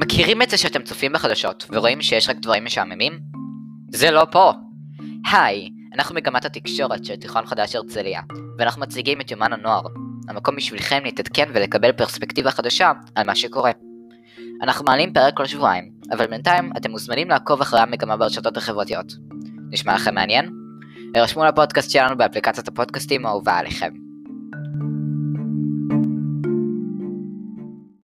מכירים את זה שאתם צופים בחדשות ורואים שיש רק דברים משעממים? זה לא פה! היי, אנחנו מגמת התקשורת של תיכון חדש הרצליה, ואנחנו מציגים את יומן הנוער, המקום בשבילכם להתעדכן ולקבל פרספקטיבה חדשה על מה שקורה. אנחנו מעלים פרק כל שבועיים, אבל בינתיים אתם מוזמנים לעקוב אחרי המגמה ברשתות החברתיות. נשמע לכם מעניין? הרשמו לפודקאסט שלנו באפליקציית הפודקאסטים האהובה עליכם.